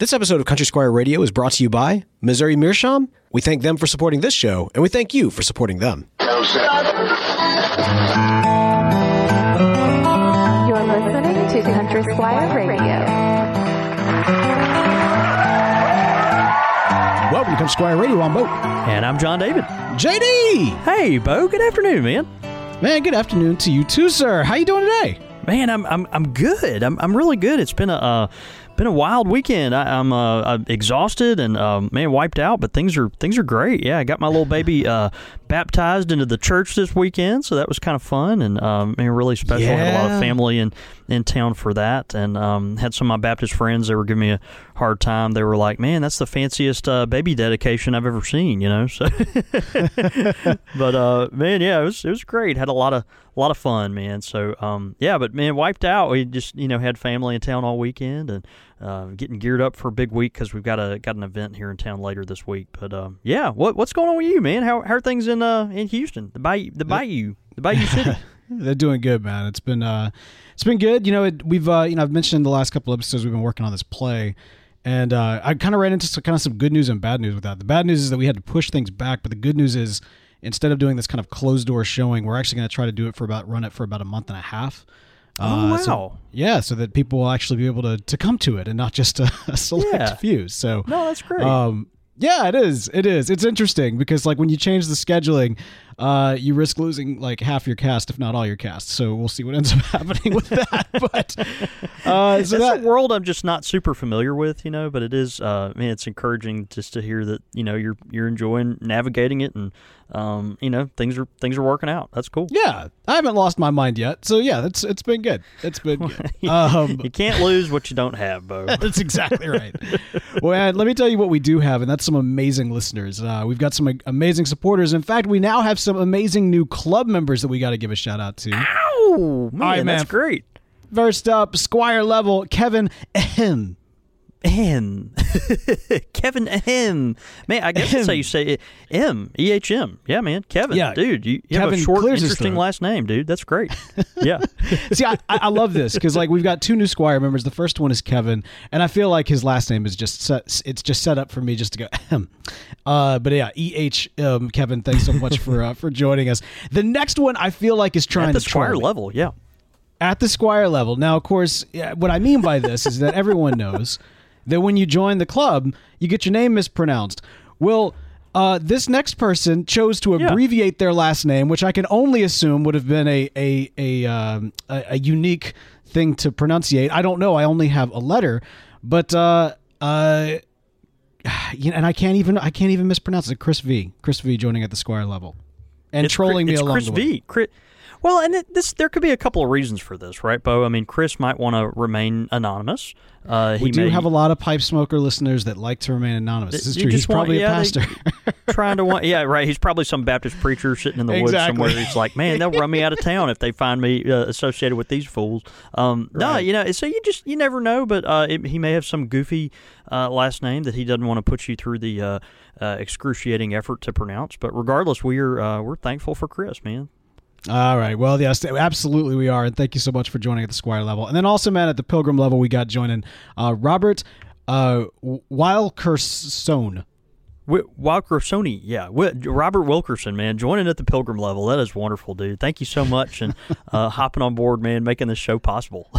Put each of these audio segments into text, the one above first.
This episode of Country Squire Radio is brought to you by Missouri Meerschaum. We thank them for supporting this show, and we thank you for supporting them. You're listening to Country Squire Radio. Welcome to Country Squire Radio on Bo. And I'm John David. JD! Hey, Bo. Good afternoon, man. Man, good afternoon to you too, sir. How you doing today? Man, I'm I'm I'm good. I'm I'm really good. It's been a uh, been a wild weekend. I, am uh, uh, exhausted and um, man wiped out, but things are things are great. Yeah, I got my little baby uh, baptized into the church this weekend, so that was kind of fun and um, man, really special. Yeah. Had a lot of family in in town for that, and um, had some of my Baptist friends. They were giving me a hard time. They were like, "Man, that's the fanciest uh, baby dedication I've ever seen," you know. So, but uh, man, yeah, it was it was great. Had a lot of a lot of fun, man. So, um, yeah, but man, wiped out. We just you know had family in town all weekend and uh, getting geared up for a big week because we've got a got an event here in town later this week. But um, yeah, what what's going on with you, man? How, how are things in uh in Houston, the Bayou, the Bayou, the Bayou City? They're doing good, man. It's been uh, it's been good. You know, it, we've uh, you know I've mentioned in the last couple episodes we've been working on this play, and uh, I kind of ran into some, kind of some good news and bad news with that. The bad news is that we had to push things back, but the good news is instead of doing this kind of closed door showing, we're actually going to try to do it for about run it for about a month and a half. Oh, Uh, so- wow. yeah, so that people will actually be able to to come to it and not just a, a select Yeah. few. So no, that's great. um, yeah, it is. It is. It's interesting because like when you change the scheduling, uh, you risk losing like half your cast, if not all your cast. So we'll see what ends up happening with that. But uh, so That's that a world I'm just not super familiar with, you know. But it is, uh, man, it's encouraging just to hear that you know you're you're enjoying navigating it, and um, you know things are things are working out. That's cool. yeah, I haven't lost my mind yet. So yeah, it's it's been good. It's been good. Um, You can't lose what you don't have, Bo. That's exactly right. well, and let me tell you what we do have, and that's some amazing listeners. Uh, we've got some amazing supporters. In fact, we now have some amazing new club members that we got to give a shout out to. Oh man, right, man. that's great. First up, Squire level Kevin Ahem. M. Kevin M. Man, I guess that's how you say it. M. E H M. Yeah, man. Kevin. Yeah. Dude, you, you have Kevin a short, interesting last name, dude. That's great. Yeah. See, I, I love this because like we've got two new Squire members. The first one is Kevin, and I feel like his last name is just set, it's just set up for me just to go. Ahem. Uh, but yeah, E H um, Kevin, thanks so much for uh, for joining us. The next one I feel like is trying At the to squire level. Yeah. at the Squire level. Now, of course, yeah, what I mean by this is that everyone knows that when you join the club, you get your name mispronounced. Well, uh, this next person chose to abbreviate their last name, which I can only assume would have been a a a, um, a, a unique thing to pronunciate. I don't know. I only have a letter, but uh, uh, you know, and I can't even I can't even mispronounce it. Chris V. Chris V. joining at the Squire level and It's trolling Chris, me along Chris the way. V. Chris, well, and it, this there could be a couple of reasons for this, right, Bo? I mean, Chris might want to remain anonymous. Uh, he We do may, have a lot of pipe smoker listeners that like to remain anonymous. This is true. He's want- probably yeah, a pastor. trying to want. Yeah, right. He's probably some Baptist preacher sitting in the woods somewhere. He's like, man, they'll run me out of town if they find me uh, associated with these fools. Um, No, you know. So you just you never know. But uh, it, he may have some goofy uh, last name that he doesn't want to put you through the uh, uh, excruciating effort to pronounce. But regardless, we're uh, we're thankful for Chris, man. All right. Well, yes, absolutely we are. And thank you so much for joining at the Squire level. And then also, man, at the Pilgrim level, we got joining uh, Robert uh, Wilkerson. Wi- Wilkersoni, yeah, Robert Wilkerson, man, joining at the Pilgrim level. That is wonderful, dude. Thank you so much, and uh, hopping on board, man, making this show possible.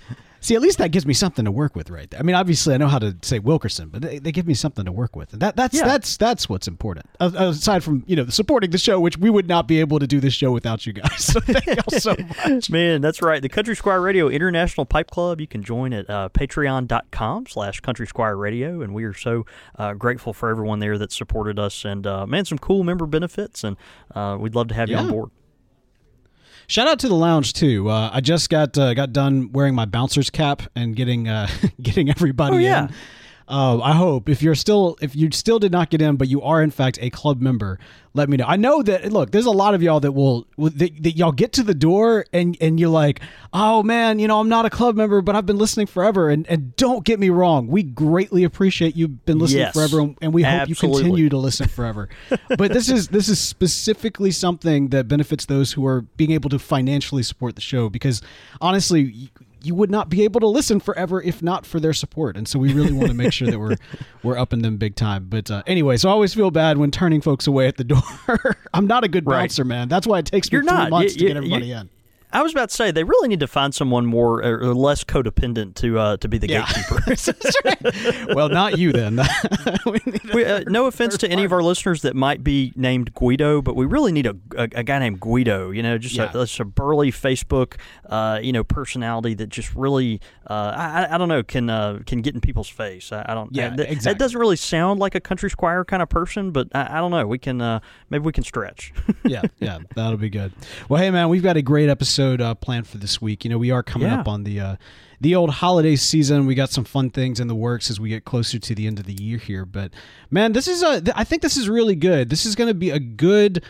See, at least that gives me something to work with, right there. I mean, obviously, I know how to say Wilkerson, but they, they give me something to work with, and that that's Yeah. that's that's what's important. Uh, aside from you know supporting the show, which we would not be able to do this show without you guys. So thank y'all so much. Man, that's right. The Country Squire Radio International Pipe Club. You can join at uh, patreon.com slash Country Squire Radio. And we are so uh, grateful for everyone there that supported us. And, uh, man, some cool member benefits. And uh, we'd love to have you on board. Shout out to the lounge too. Uh, I just got uh, got done wearing my bouncer's cap and getting uh, getting everybody Oh, yeah. in. Uh, I hope if you're still if you still did not get in, but you are in fact a club member, let me know. I know that look, there's a lot of y'all that will that, that y'all get to the door and and you're like, oh man, you know I'm not a club member, but I've been listening forever. And and don't get me wrong, we greatly appreciate you've been listening Yes. forever, and- and we hope you continue to listen forever. but this is this is specifically something that benefits those who are being able to financially support the show because honestly. You would not be able to listen forever if not for their support. And so we really want to make sure that we're we're upping them big time. But uh, anyway, so I always feel bad when turning folks away at the door. I'm not a good Right. bouncer, man. That's why it takes me You're three not. months You- to you- get everybody you- in. I was about to say they really need to find someone more or less codependent to uh, to be the Yeah. gatekeeper. Well, not you then. We we, uh, no offense to any of our listeners that might be named Guido, but we really need a, a, a guy named Guido. You know, just, Yeah. a, a burly Facebook, uh, you know, personality that just really, uh, I, I- I don't know, can uh, can get in people's face. I, I don't. Yeah, that, exactly. That doesn't really sound like a country squire kind of person, but I, I don't know. We can uh, maybe we can stretch. yeah, yeah, that'll be good. Well, hey man, we've got a great episode uh, planned for this week. You know, we are coming Yeah. up on the uh, the old holiday season. We got some fun things in the works as we get closer to the end of the year here. But man, this is a. th- I think this is really good. This is going to be a good.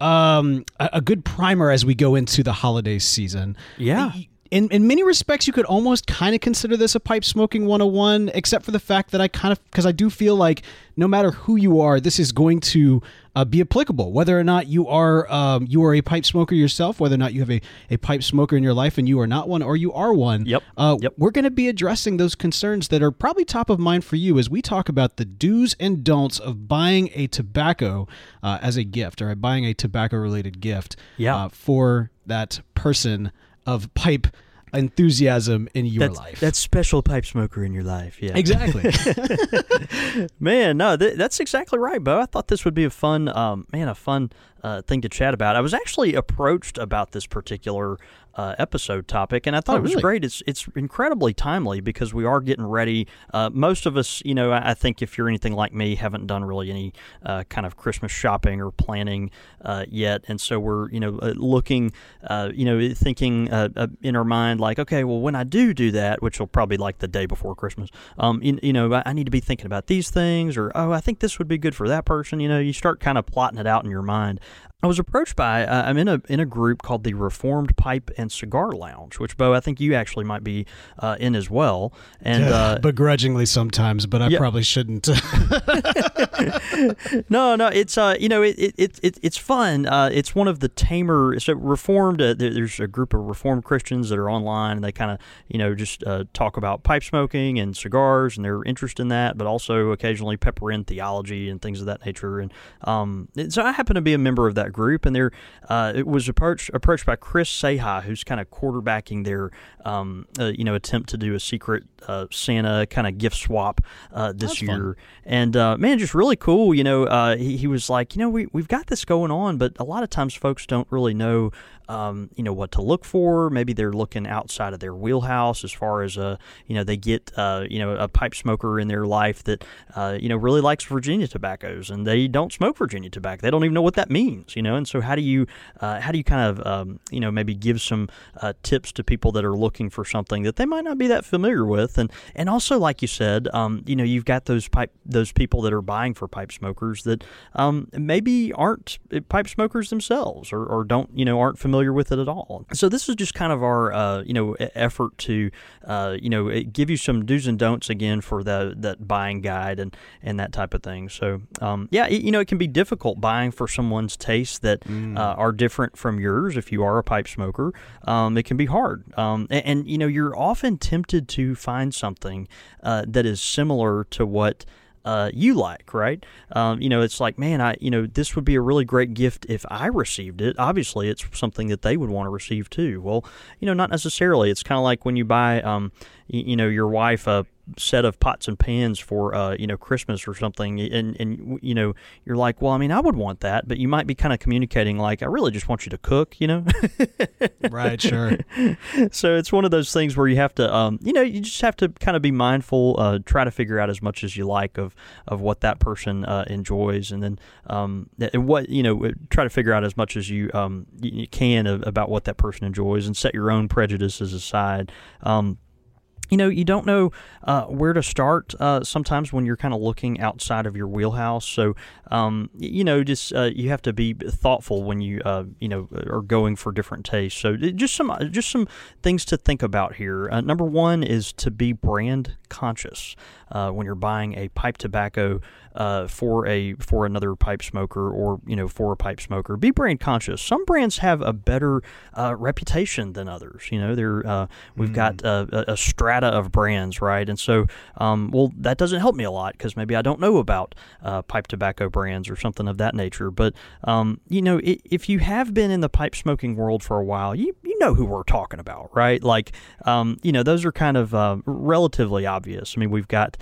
Um, a, a good primer as we go into the holiday season. Yeah. In, in many respects, you could almost kind of consider this a pipe smoking 101, except for the fact that I kind of, because I do feel like no matter who you are, this is going to uh, be applicable. Whether or not you are um, you are a pipe smoker yourself, whether or not you have a, a pipe smoker in your life and you are not one, or you are one, Yep. Uh, Yep. we're going to be addressing those concerns that are probably top of mind for you as we talk about the do's and don'ts of buying a tobacco uh, as a gift or buying a tobacco related gift Yeah. uh, for that person of pipe enthusiasm in your That's, life. that special pipe smoker in your life. Yeah. exactly. Man, no, th- that's exactly right, Bo. I thought this would be a fun, um, man, a fun uh, thing to chat about. I was actually approached about this particular uh, episode topic, and I thought Oh, it was really? great. It's it's incredibly timely because we are getting ready. Uh, most of us, you know, I, I think if you're anything like me, haven't done really any uh, kind of Christmas shopping or planning uh, yet, and so we're, you know, uh, looking, uh, you know, thinking uh, uh, in our mind like, okay, well, when I do do that, which will probably like the day before Christmas, um, you, you know, I, I need to be thinking about these things, or oh, I think this would be good for that person. You know, you start kind of plotting it out in your mind. I was approached by uh, I'm in a in a group called the Reformed Pipe and Cigar Lounge, which Bo I think you actually might be uh, in as well. And uh, begrudgingly sometimes, but I Yeah. probably shouldn't. no, no, it's uh, you know, it, it, it, it it's fun. Uh, it's one of the tamer. So reformed. Uh, there- there's a group of reformed Christians that are online, and they kind of you know just uh, talk about pipe smoking and cigars, and their interest in that, but also occasionally pepper in theology and things of that nature. And um, so I happen to be a member of that group, and there uh, it was approached approached by Chris Seha, who's kind of quarterbacking their um, uh, you know attempt to do a secret uh, Santa kind of gift swap uh, this That's fun. year and uh, man, just really cool. You know, uh, he, he was like, you know, we we've got this going on, but a lot of times folks don't really know, um, you know, what to look for. Maybe they're looking outside of their wheelhouse as far as uh, you know, they get uh, you know, a pipe smoker in their life that uh, you know really likes Virginia tobaccos, and they don't smoke Virginia tobacco. They don't even know what that means, you know. And so, how do you uh, how do you kind of um, you know maybe give some uh, tips to people that are looking for something that they might not be that familiar with, and and also like you said, um, you know, you've got those pipe those people that are buying for pipe smokers that um, maybe aren't uh, pipe smokers themselves or, or don't you know aren't familiar with it at all. So this is just kind of our uh, you know effort to uh, you know eh, give you some do's and don'ts again for the that buying guide and and that type of thing. So um, yeah, it, you know it can be difficult buying for someone's tastes that uh, are different from yours. If you are a pipe smoker, um, it can be hard. Um, and, and you know you're often tempted to find something uh, that is similar to what uh, you like, right? Um, you know, it's like, man, I, you know, this would be a really great gift if I received it. Obviously, it's something that they would want to receive too. Well, you know, not necessarily. It's kind of like when you buy, um, you know, your wife a set of pots and pans for, uh, you know, Christmas or something, and and you know, you're like, well, I mean, I would want that, but you might be kind of communicating like, I really just want you to cook, you know. right, sure. so it's one of those things where you have to, um, you know, you just have to kind of be mindful, uh, try to figure out as much as you like of of what that person uh, enjoys, and then um, and what you know, try to figure out as much as you um, you can of, about what that person enjoys, and set your own prejudices aside. Um, you know, you don't know uh, where to start uh, sometimes when you're kind of looking outside of your wheelhouse. So, um, you know, just uh, you have to be thoughtful when you, uh, you know, are going for different tastes. So, just some just some things to think about here. Uh, number one is to be brand conscious. Uh, when you're buying a pipe tobacco uh, for a for another pipe smoker or you know for a pipe smoker. Be brand conscious. Some brands have a better uh, reputation than others. You know, they're uh, we've Mm. got a, a strata of brands, right? And so, um, well, that doesn't help me a lot because maybe I don't know about uh, pipe tobacco brands or something of that nature. But um, you know, if you have been in the pipe smoking world for a while, you you know who we're talking about, right? Like, um, you know, those are kind of uh, relatively obvious. I mean, we've got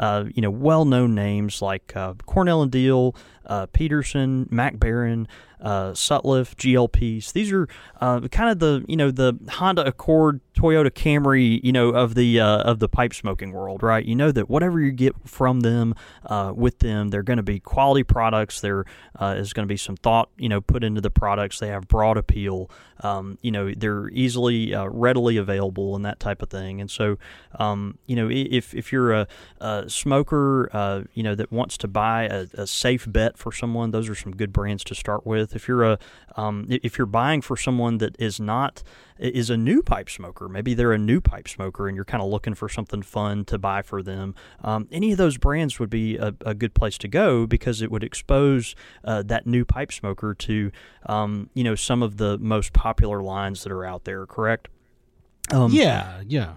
uh, you know well known names like uh, Cornell and Diehl, uh, Peterson, Mac Baren. Uh, Sutliff, GLPs. These are uh, kind of the you know the Honda Accord, Toyota Camry, you know of the uh, of the pipe smoking world, right? You know that whatever you get from them, with them, they're going to be quality products. There is going to be some thought, you know, put into the products. They have broad appeal. Um, you know, they're easily, readily available, and that type of thing. And so, um, you know, if if you're a, a smoker, uh, you know, that wants to buy a, a safe bet for someone, those are some good brands to start with. If you're a um, if you're buying for someone that is not is a new pipe smoker, maybe they're a new pipe smoker, and you're kind of looking for something fun to buy for them. Um, any of those brands would be a, a good place to go because it would expose uh, that new pipe smoker to um, you know some of the most popular lines that are out there. Correct? Um, yeah, yeah.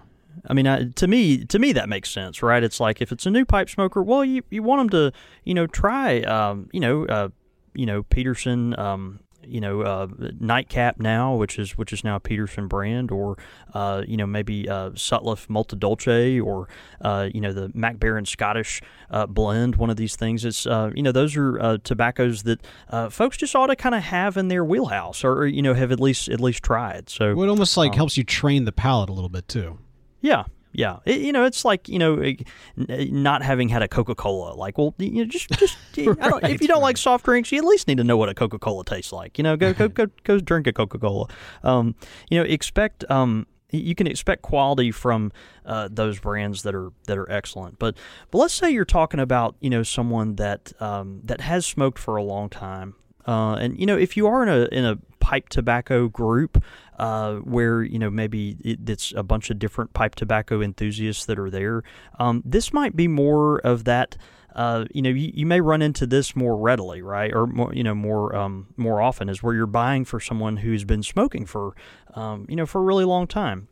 I mean, I, to me, to me that makes sense, right? It's like if it's a new pipe smoker, well, you, you want them to, you know, try, um, you know, uh, you know, Peterson, um, you know, uh, Nightcap now, which is which is now a Peterson brand, or uh, you know, maybe uh, Sutliff Molto Dolce, or uh, you know, the Mac Baren Scottish uh, blend. One of these things. It's uh, you know, those are uh, tobaccos that uh, folks just ought to kind of have in their wheelhouse, or, you know, have at least at least tried. So Well, it almost like helps you train the palate a little bit too. Yeah, yeah. It, you know, it's like you know, eh, not having had a Coca Cola. Like, well, you know, just just I don't, if you don't like soft drinks, you at least need to know what a Coca Cola tastes like. You know, go go go go drink a Coca Cola. Um, you know, expect um. You can expect quality from uh, those brands that are that are excellent, but but let's say you're talking about you know someone that um, that has smoked for a long time, uh, and you know if you are in a in a pipe tobacco group uh, where you know maybe it, it's a bunch of different pipe tobacco enthusiasts that are there. Um, this might be more of that. Uh, you know, you, you may run into this more readily, right, or more, you know, more um, more often is where you're buying for someone who's been smoking for, um, you know, for a really long time.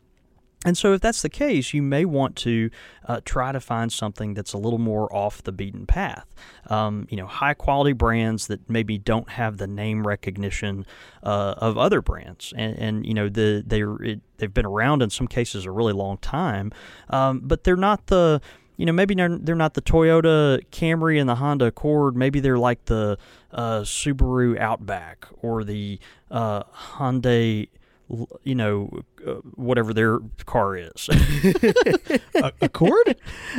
And so, if that's the case, you may want to uh, try to find something that's a little more off the beaten path. Um, you know, high quality brands that maybe don't have the name recognition uh, of other brands, and, and you know, the they they've been around in some cases a really long time, um, but they're not the you know, maybe they're, they're not the Toyota Camry and the Honda Accord. Maybe they're like the uh, Subaru Outback or the uh, Hyundai, you know, uh, whatever their car is. A- Accord?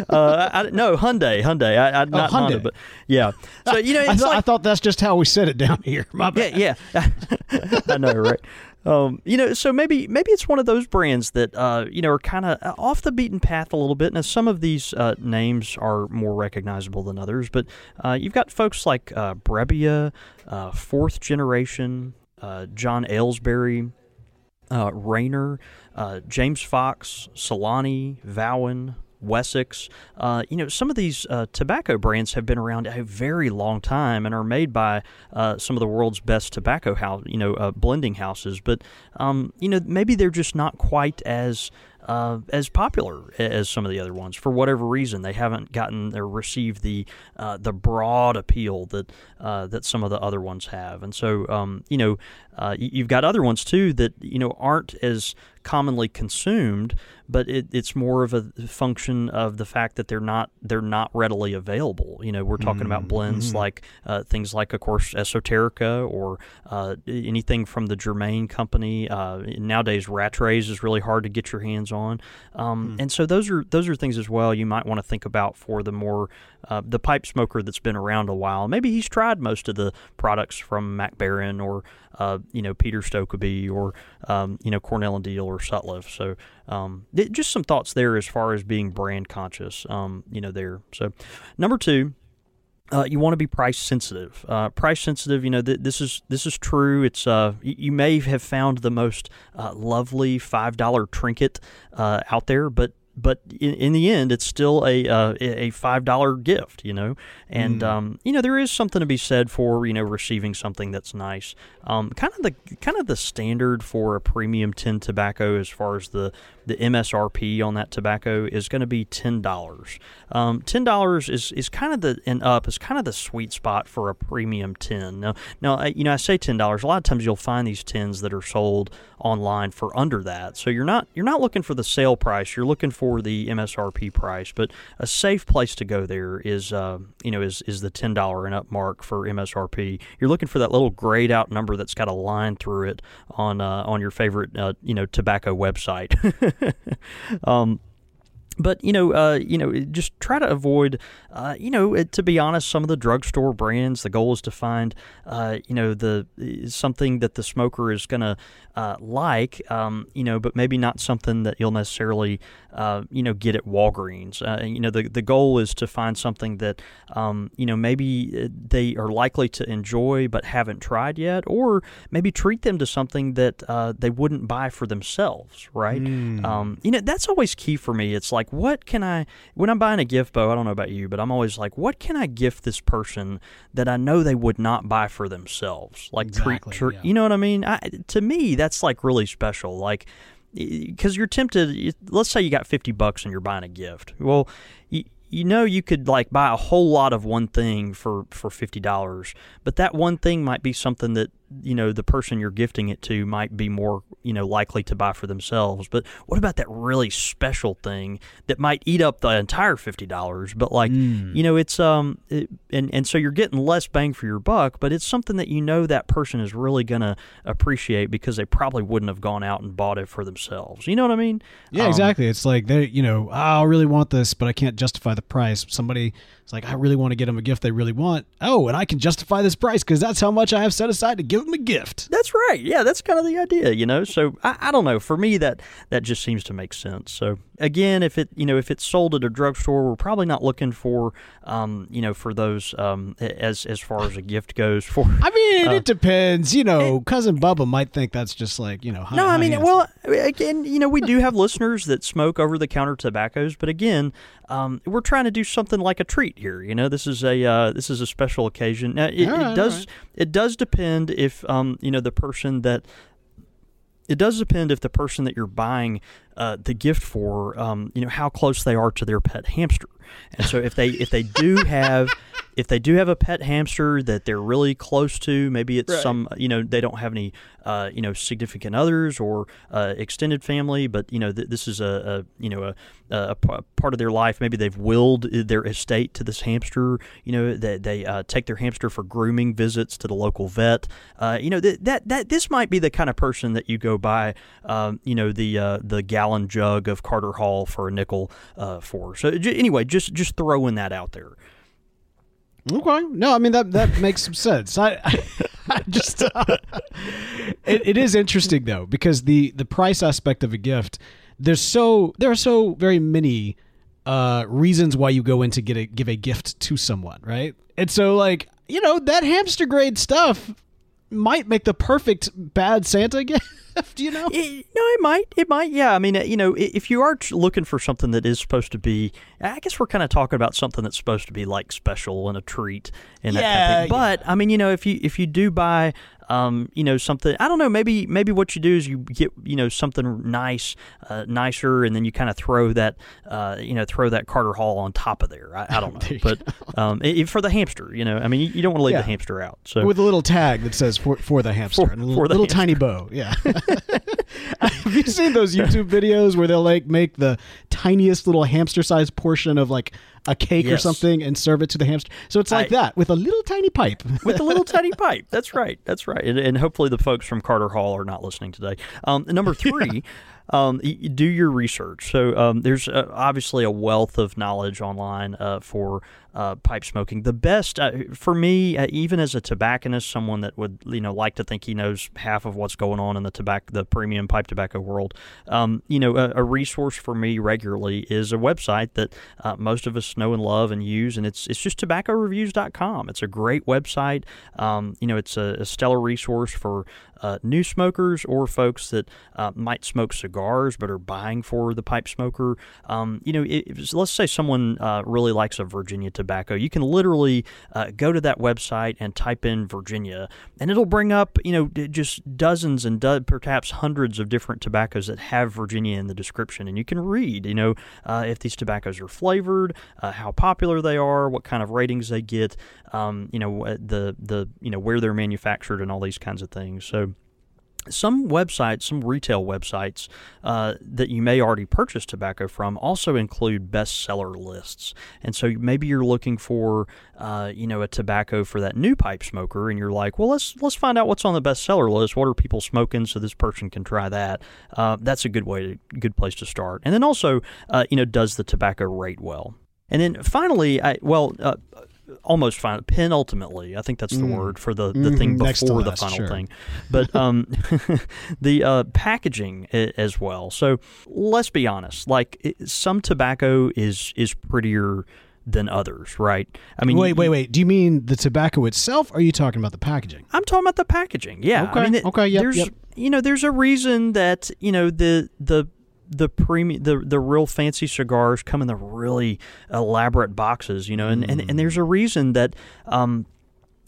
uh, I, no, Hyundai, Hyundai, I, I, not Honda, Oh, Hyundai. but yeah. So you know, I, it's thought, like I thought that's just how we said it down here. My bad. yeah, yeah. I know, right? Um, you know, so maybe maybe it's one of those brands that uh, you know are kind of off the beaten path a little bit. Now, some of these uh, names are more recognizable than others, but uh, you've got folks like uh, Brebbia, uh, Fourth Generation, uh, John Aylesbury, uh, Rayner, uh, James Fox, Solani, Vauen, Wessex. Uh, you know, some of these uh, tobacco brands have been around a very long time and are made by uh, some of the world's best tobacco house, you know, uh, blending houses. But um, you know, maybe they're just not quite as uh, as popular as some of the other ones for whatever reason. They haven't gotten or received the uh, the broad appeal that uh, that some of the other ones have. And so, um, you know, uh, you've got other ones too that you know aren't as commonly consumed, but it, it's more of a function of the fact that they're not they're not readily available. You know, we're talking about blends like uh, things like, of course, Esoterica or uh, anything from the Germain company. Uh, nowadays, Rattrays is really hard to get your hands on, um, and so those are those are things as well you might want to think about for the more uh, the pipe smoker that's been around a while. Maybe he's tried most of the products from Mac Baren or uh, you know Peter Stokkebye or um, you know Cornell and Diehl or Sutliff. So um, just some thoughts there as far as being brand conscious. Um, you know there. So number two. Uh, you want to be price sensitive. Uh, price sensitive. You know th- this is this is true. It's uh, y- you may have found the most uh, lovely five dollar trinket uh, out there, but but in, in, the end, it's still a uh, a five dollar gift, you know. And mm. um, you know there is something to be said for you know receiving something that's nice. Um, kind of the kind of the standard for a premium tin tobacco as far as the the MSRP on that tobacco is going to be ten dollars. Um, ten dollars is, is kind of the and up is kind of the sweet spot for a premium tin. Now, now you know I say ten dollars. A lot of times you'll find these tins that are sold online for under that. So you're not you're not looking for the sale price. You're looking for the MSRP price. But a safe place to go there is uh, you know is is the ten dollar and up mark for MSRP. You're looking for that little grayed out number that's got a line through it on uh, on your favorite uh, you know tobacco website. um, but you know, uh, you know, just try to avoid, uh, you know, to be honest, some of the drugstore brands. The goal is to find, uh, you know, the something that the smoker is going to uh, like, um, you know, but maybe not something that you'll necessarily, uh, you know, get at Walgreens. Uh, you know, the the goal is to find something that, um, you know, maybe they are likely to enjoy but haven't tried yet, or maybe treat them to something that they wouldn't buy for themselves. Right? Mm. Um, you know, that's always key for me. It's like like, what can I, when I'm buying a gift, Bo, I don't know about you, but I'm always like, what can I gift this person that I know they would not buy for themselves? Like, exactly, treat, yeah. you know what I mean? I, to me, that's like really special. Like, because you're tempted, let's say you got 50 bucks and you're buying a gift. Well, you, you know you could like buy a whole lot of one thing for for fifty dollars, but that one thing might be something that you know the person you're gifting it to might be more you know likely to buy for themselves but what about that really special thing that might eat up the entire $50 but like mm. you know it's um it, and and so you're getting less bang for your buck but it's something that you know that person is really going to appreciate because they probably wouldn't have gone out and bought it for themselves you know what i mean yeah um, exactly it's like they you know i really want this but i can't justify the price somebody it's like I really want to get them a gift they really want. Oh, and I can justify this price because that's how much I have set aside to give them a gift. That's right. Yeah, that's kind of the idea, you know. So I, I don't know. For me, that that just seems to make sense. So again, if it you know if it's sold at a drugstore, we're probably not looking for um, you know for those um, as as far as a gift goes. For I mean, uh, it depends. You know, it, cousin Bubba might think that's just like you know. no, I mean, well, again, you know, we do have listeners that smoke over the counter tobaccos, but again, um, we're trying to do something like a treat here. You know, this is a uh, this is a special occasion. Now, it, right, it does right. it does depend if um, you know the person that it does depend if the person that you're buying uh, the gift for, um, you know, how close they are to their pet hamster. And so if they if they do have if they do have a pet hamster that they're really close to, maybe it's right. some you know they don't have any uh, you know significant others or uh, extended family, but you know th- this is a, a you know a, a, part of their life. Maybe they've willed their estate to this hamster. You know they, they uh, take their hamster for grooming visits to the local vet. Uh, you know th- that that this might be the kind of person that you go buy um, you know the uh, the gallon jug of Carter Hall for a nickel uh, for. So j- anyway, just just throwing that out there. Okay. No, I mean that that makes some sense. I, I, just uh, it, it is interesting though because the the price aspect of a gift there's so there are so very many uh, reasons why you go in to get a give a gift to someone, right? And so like you know that hamster grade stuff might make the perfect bad Santa gift. You know? It, no, it might. It might. Yeah. I mean, uh, you know, if you are looking for something that is supposed to be, I guess we're kind of talking about something that's supposed to be like special and a treat and that yeah, kind of thing. But yeah. I mean, you know, if you if you do buy um, you know, something. I don't know. Maybe maybe what you do is you get you know something nice, uh, nicer, and then you kind of throw that uh, you know throw that Carter Hall on top of there. I, I don't know, but um, it, for the hamster, you know, I mean, you, you don't want to leave yeah. the hamster out. So with a little tag that says for for the hamster, for, a little, little tiny bow. Yeah. Have you seen those YouTube videos where they'll like make the tiniest little hamster-sized portion of like a cake yes. or something and serve it to the hamster. So it's like I, that with a little tiny pipe. with a little tiny pipe. That's right. That's right. And, and, hopefully the folks from Carter Hall are not listening today. Um, number three. Yeah um, do your research. So um, there's uh, obviously a wealth of knowledge online uh, for uh, pipe smoking. The best uh, for me, uh, even as a tobacconist, someone that would you know like to think he knows half of what's going on in the tobacco, the premium pipe tobacco world. Um, you know, a, a, resource for me regularly is a website that uh, most of us know and love and use, and it's it's just tobaccoreviews.com. It's a great website. Um, you know, it's a, a stellar resource for uh, new smokers or folks that uh, might smoke cigars but are buying for the pipe smoker. Um, you know, it, let's say someone really likes a Virginia. Tobacco, you can literally uh, go to that website and type in Virginia, and it'll bring up, you know, just dozens and do- perhaps hundreds of different tobaccos that have Virginia in the description. And you can read, you know, uh, if these tobaccos are flavored, uh, how popular they are, what kind of ratings they get, um, you know, the, the, you know, where they're manufactured and all these kinds of things. So, some websites, some retail websites uh, that you may already purchase tobacco from, also include bestseller lists. And so maybe you're looking for, uh, you know, a tobacco for that new pipe smoker, and you're like, well, let's let's find out what's on the bestseller list. What are people smoking, so this person can try that. Uh, that's a good way, to, good place to start. And then also, uh, you know, does the tobacco rate well? And then finally, I well, uh, almost final, penultimately. I think that's the mm. word for the, the mm-hmm. thing before the final sure. thing. But um, the uh, packaging as well. So let's be honest. Like it, some tobacco is is prettier than others, right? I mean, wait, wait, wait. Do you mean the tobacco itself? Or are you talking about the packaging? I'm talking about the packaging. Yeah. Okay. I mean, okay. Yep, there's, yep. you know, there's a reason that you know the the the premium the the real fancy cigars come in the really elaborate boxes you know and, mm. and, and there's a reason that um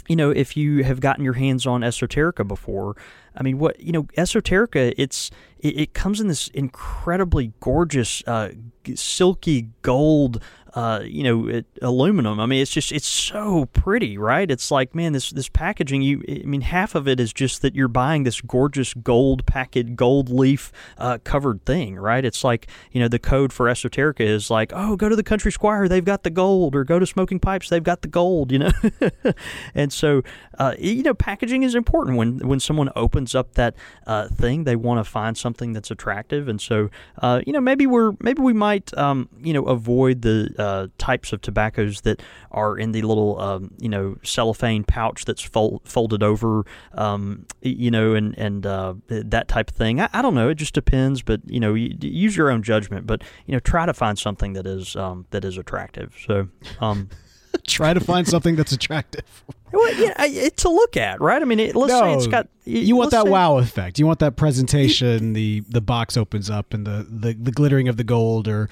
you know if you have gotten your hands on esoterica before i mean what you know esoterica it's it, it comes in this incredibly gorgeous uh, silky gold uh, you know, it, aluminum. I mean, it's just it's so pretty, right? It's like, man, this this packaging. You, I mean, half of it is just that you're buying this gorgeous gold packet, gold leaf uh, covered thing, right? It's like, you know, the code for esoterica is like, oh, go to the Country Squire, they've got the gold, or go to Smoking Pipes, they've got the gold, you know. and so, uh, you know, packaging is important when when someone opens up that uh, thing, they want to find something that's attractive, and so, uh, you know, maybe we're maybe we might, um, you know, avoid the uh, types of tobaccos that are in the little um, you know cellophane pouch that's fold, folded over, um, you know, and and uh, that type of thing. I, I, don't know. It just depends, but you know, you, use your own judgment. But you know, try to find something that is um, that is attractive. So. Um, try to find something that's attractive. Well, yeah, it's a look at, right? I mean, it, let's no, say it's got. You want that say, wow effect. You want that presentation. the the box opens up and the, the the glittering of the gold, or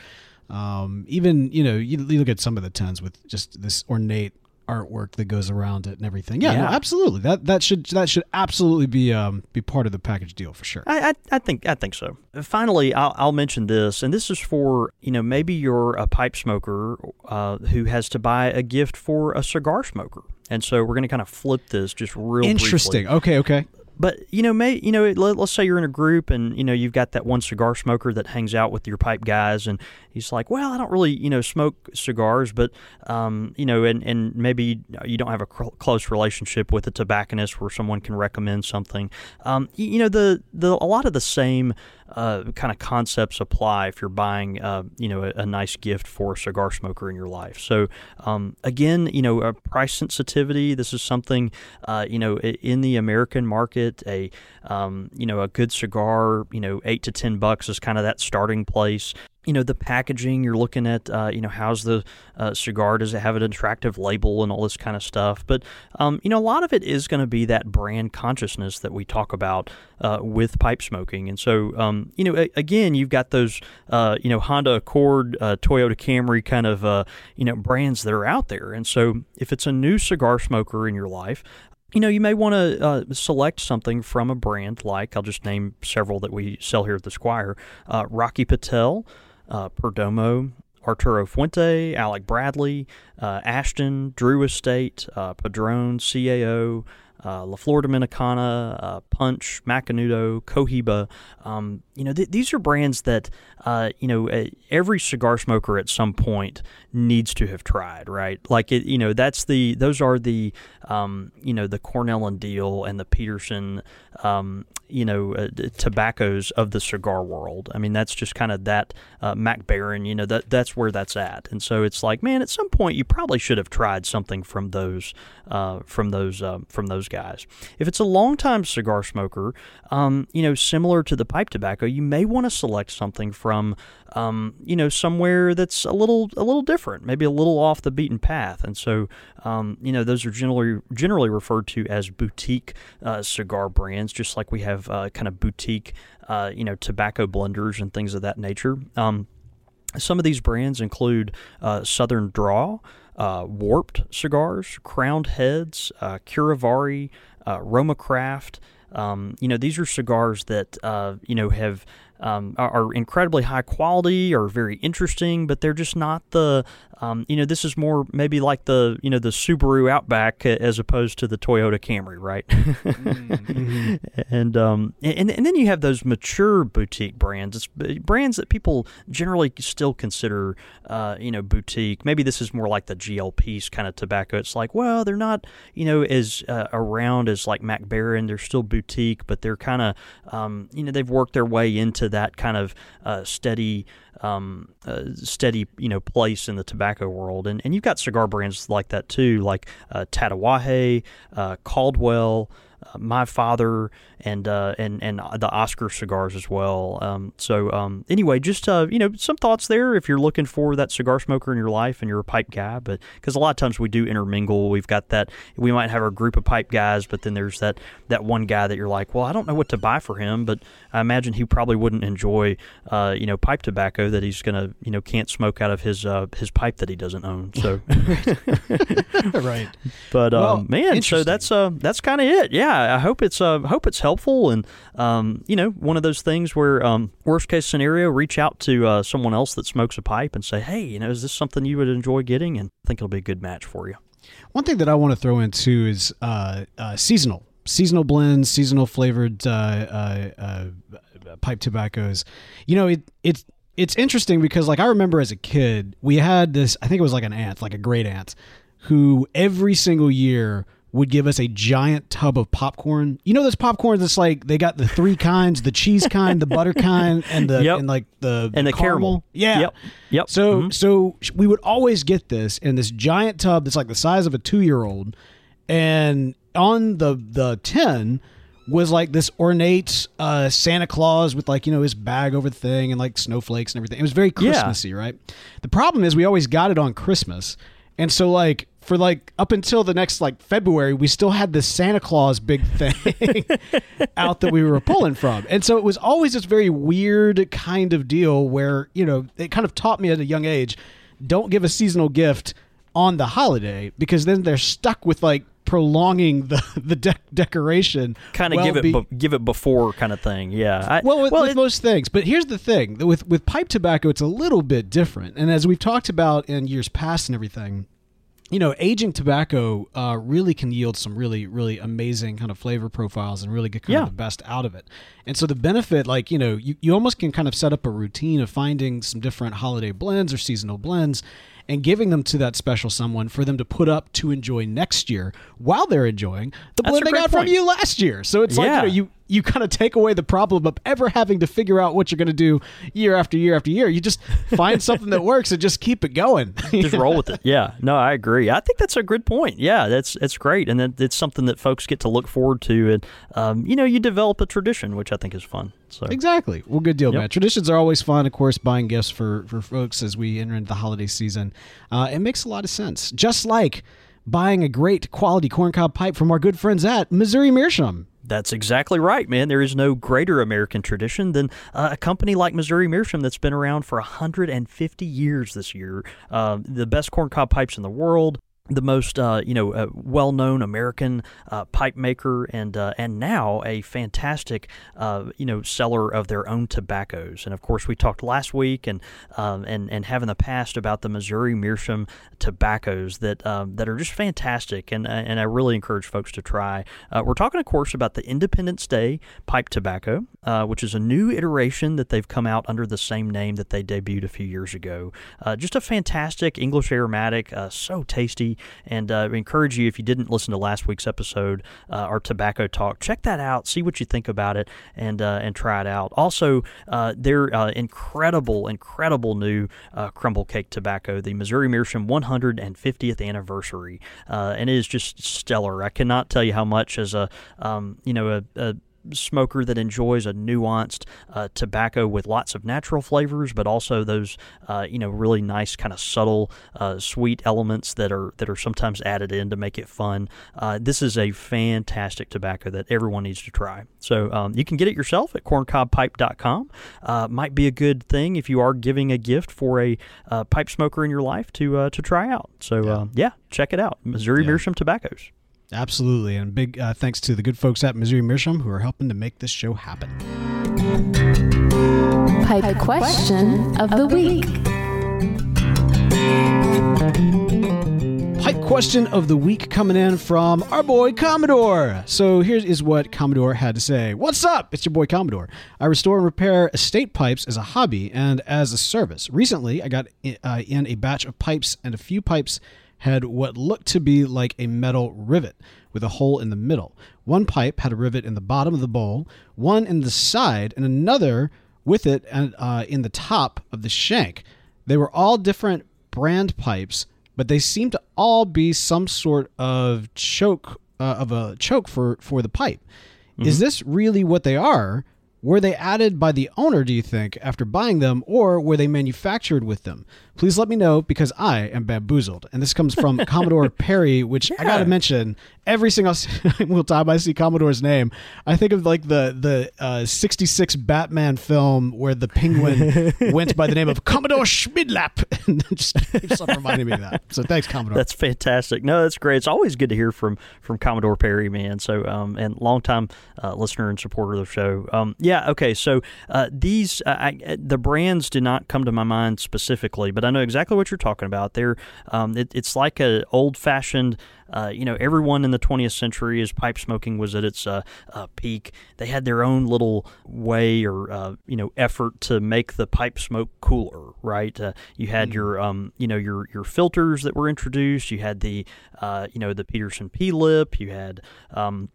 um, even you know you, you, look at some of the tens with just this ornate artwork that goes around it and everything. Yeah, yeah. No, absolutely. That that should that should absolutely be um, be part of the package deal for sure. I, I, I think I think so. Finally, I'll, I'll, mention this, and this is for you know maybe you're a pipe smoker uh, who has to buy a gift for a cigar smoker. And so we're going to kind of flip this just real interesting. Briefly. Okay, okay but you know, may you know, let, us say you're in a group and you know you've got that one cigar smoker that hangs out with your pipe guys, and he's like, "Well, I don't really you know smoke cigars, but um, you know, and and maybe you don't have a close relationship with a tobacconist where someone can recommend something. Um, you, you know, the the a lot of the same uh, kind of concepts apply if you're buying, uh, you know, a, a, nice gift for a cigar smoker in your life. So um, again, you know, a price sensitivity. This is something, uh, you know, in the American market, a um, you know, a good cigar, you know, eight to ten bucks is kind of that starting place you know the packaging you're looking at uh, you know how's the uh, cigar does it have an attractive label and all this kind of stuff. But um, you know a lot of it is going to be that brand consciousness that we talk about uh, with pipe smoking. And so um, you know a- again you've got those uh, you know honda accord uh, toyota camry kind of uh, you know brands that are out there. And so if it's a new cigar smoker in your life you know, you may want to uh, select something from a brand like, I'll just name several that we sell here at the Squire uh, Rocky Patel, uh, Perdomo, Arturo Fuente, Alec Bradley, uh, Ashton, Drew Estate, uh, Padron, CAO, uh, La Flor Dominicana, uh, Punch, Macanudo, Cohiba. Um, you know, th- these are brands that, uh, you know, every cigar smoker at some point needs to have tried, right? Like, it, you know, that's the, those are the, um, you know, the Cornell and Diehl and the Peterson, um, you know uh, tobaccos of the cigar world. I mean, that's just kind of that uh, Mac Baren. You know, that that's where that's at. And so it's like, man, at some point you probably should have tried something from those uh, from those uh, from those guys. If it's a longtime cigar smoker, um, you know, similar to the pipe tobacco, you may want to select something from um, you know somewhere that's a little a little different, maybe a little off the beaten path. And so um, you know those are generally generally referred to as boutique uh, cigar brands, just like we have uh, kind of boutique uh, you know tobacco blenders and things of that nature. Um, some of these brands include uh, Southern Draw, uh, Warped cigars, Crowned Heads, uh, Curivari, Roma Craft. Um, you know, these are cigars that uh, you know have um, are, are, incredibly high quality or very interesting, but they're just not the um, you know this is more maybe like the you know the Subaru Outback as opposed to the Toyota Camry, right? mm-hmm. and, um, and and then you have those mature boutique brands. It's brands that people generally still consider uh, you know boutique. Maybe this is more like the GLP's kind of tobacco. It's like well they're not you know as uh, around as like Mac Baren. They're still boutique, but they're kind of um, you know they've worked their way into that kind of uh, steady, um, uh, steady, you know, place in the tobacco world. And and you've got cigar brands like that too, like uh, Tatuaje, uh, Caldwell. Uh, my father and uh, and and the Oscar cigars as well. Um, so um, anyway, just uh, you know some thoughts there if you're looking for that cigar smoker in your life and you're a pipe guy. But because a lot of times we do intermingle, we've got that we might have our group of pipe guys, but then there's that that one guy that you're like, well, I don't know what to buy for him, but I imagine he probably wouldn't enjoy uh, you know pipe tobacco that he's gonna you know can't smoke out of his uh, his pipe that he doesn't own. So right, but well, um, man, so that's uh that's kind of it. Yeah. I hope it's uh, hope it's helpful, and um, you know, one of those things where um, worst case scenario, reach out to uh, someone else that smokes a pipe and say, hey, you know, is this something you would enjoy getting? And I think it'll be a good match for you. One thing that I want to throw in too is uh, uh seasonal, seasonal blends, seasonal flavored uh, uh, pipe tobaccos. You know, it it's it's interesting because like I remember as a kid, we had this. I think it was like an aunt, like a great aunt, who every single year would give us a giant tub of popcorn. You know those popcorn that's like they got the three kinds, the cheese kind, the butter kind, and the yep. and like the and the caramel. caramel. Yeah. Yep. Yep. So mm-hmm. so we would always get this in this giant tub that's like the size of a 2-year-old and on the the tin was like this ornate uh, Santa Claus with like you know his bag over the thing and like snowflakes and everything. It was very Christmassy, yeah. right? The problem is we always got it on Christmas, and so like for like up until the next like February, we still had this Santa Claus big thing out that we were pulling from. And so it was always this very weird kind of deal where, you know, it kind of taught me at a young age, don't give a seasonal gift on the holiday because then they're stuck with like prolonging the the de- decoration. Kind of well give it be- be- give it before kind of thing. Yeah. I, well, with, well, with it, most things, but here's the thing: with with pipe tobacco, it's a little bit different. And as we've talked about in years past and everything, you know, aging tobacco uh, really can yield some really, really amazing kind of flavor profiles and really get kind yeah. of the best out of it. And so the benefit, like, you know, you, you almost can kind of set up a routine of finding some different holiday blends or seasonal blends and giving them to that special someone for them to put up to enjoy next year while they're enjoying the blend they got point. from you last year. So it's yeah. like, you know, you, you kind of take away the problem of ever having to figure out what you're going to do year after year after year. You just find something that works and just keep it going. just roll with it. Yeah. No, I agree. I think that's a good point. Yeah, that's it's great, and it's something that folks get to look forward to, and um, you know, you develop a tradition, which I think is fun. So exactly. Well, good deal, yep. man. Traditions are always fun. Of course, buying gifts for for folks as we enter into the holiday season, uh, it makes a lot of sense. Just like buying a great quality corncob pipe from our good friends at Missouri Meerschaum. That's exactly right, man. There is no greater American tradition than uh, a company like Missouri Meerschaum that's been around for 150 years this year. Uh, the best corncob pipes in the world the most uh, you know uh, well-known American uh, pipe maker and uh, and now a fantastic uh, you know seller of their own tobaccos and of course we talked last week and um, and and have in the past about the Missouri Meerschaum tobaccos that um, that are just fantastic and uh, and I really encourage folks to try. we're talking of course about the Independence Day pipe tobacco, which is a new iteration that they've come out under the same name that they debuted a few years ago. just a fantastic English aromatic, so tasty. And uh, encourage you, if you didn't listen to last week's episode, uh, our tobacco talk, check that out, see what you think about it, and uh, and try it out. Also, uh, their uh, incredible, incredible new crumble cake tobacco, the Missouri Meerschaum 150th anniversary, and it is just stellar. I cannot tell you how much as a um, you know a, a smoker that enjoys a nuanced uh, tobacco with lots of natural flavors, but also those uh, you know really nice kind of subtle uh, sweet elements that are that are sometimes added in to make it fun. Uh, this is a fantastic tobacco that everyone needs to try. So um, you can get it yourself at corncobpipe.com. Uh, might be a good thing if you are giving a gift for a uh, pipe smoker in your life to to try out. So yeah, yeah check it out. Missouri Yeah. Meerschaum Tobaccos. Absolutely. And big uh, thanks to the good folks at Missouri Meerschaum who are helping to make this show happen. Pipe question of the week. Pipe question of the week coming in from our boy Commodore. So here is what Commodore had to say. What's up? It's your boy Commodore. I restore and repair estate pipes as a hobby and as a service. Recently, I got uh, in a batch of pipes, and a few pipes had what looked to be like a metal rivet with a hole in the middle. One pipe had a rivet in the bottom of the bowl, one in the side, and another with it and uh, in the top of the shank. They were all different brand pipes, but they seemed to all be some sort of choke uh, of a choke for for the pipe. Is this really what they are? Were they added by the owner, do you think, after buying them, or were they manufactured with them? Please let me know because I am bamboozled. And this comes from Commodore Perry, which I got to mention every single single time I see Commodore's name, I think of like the the uh, '66 Batman film where the Penguin went by the name of Commodore Schmidlapp, and just keeps on reminding me of that. So thanks, Commodore. That's fantastic. No, that's great. It's always good to hear from from Commodore Perry, man. So, um, and longtime uh, listener and supporter of the show. Um, yeah. Okay. So uh, these uh, I, the brands did not come to my mind specifically, but I know exactly what you're talking about. They're um, it, it's like a old fashioned. Uh, you know, everyone in the 20th century, as pipe smoking was at its uh, uh, peak, they had their own little way or uh, you know effort to make the pipe smoke cooler. Right? Uh, you had your um, you know your your filters that were introduced. You had the uh, you know the Peterson P lip. You had um,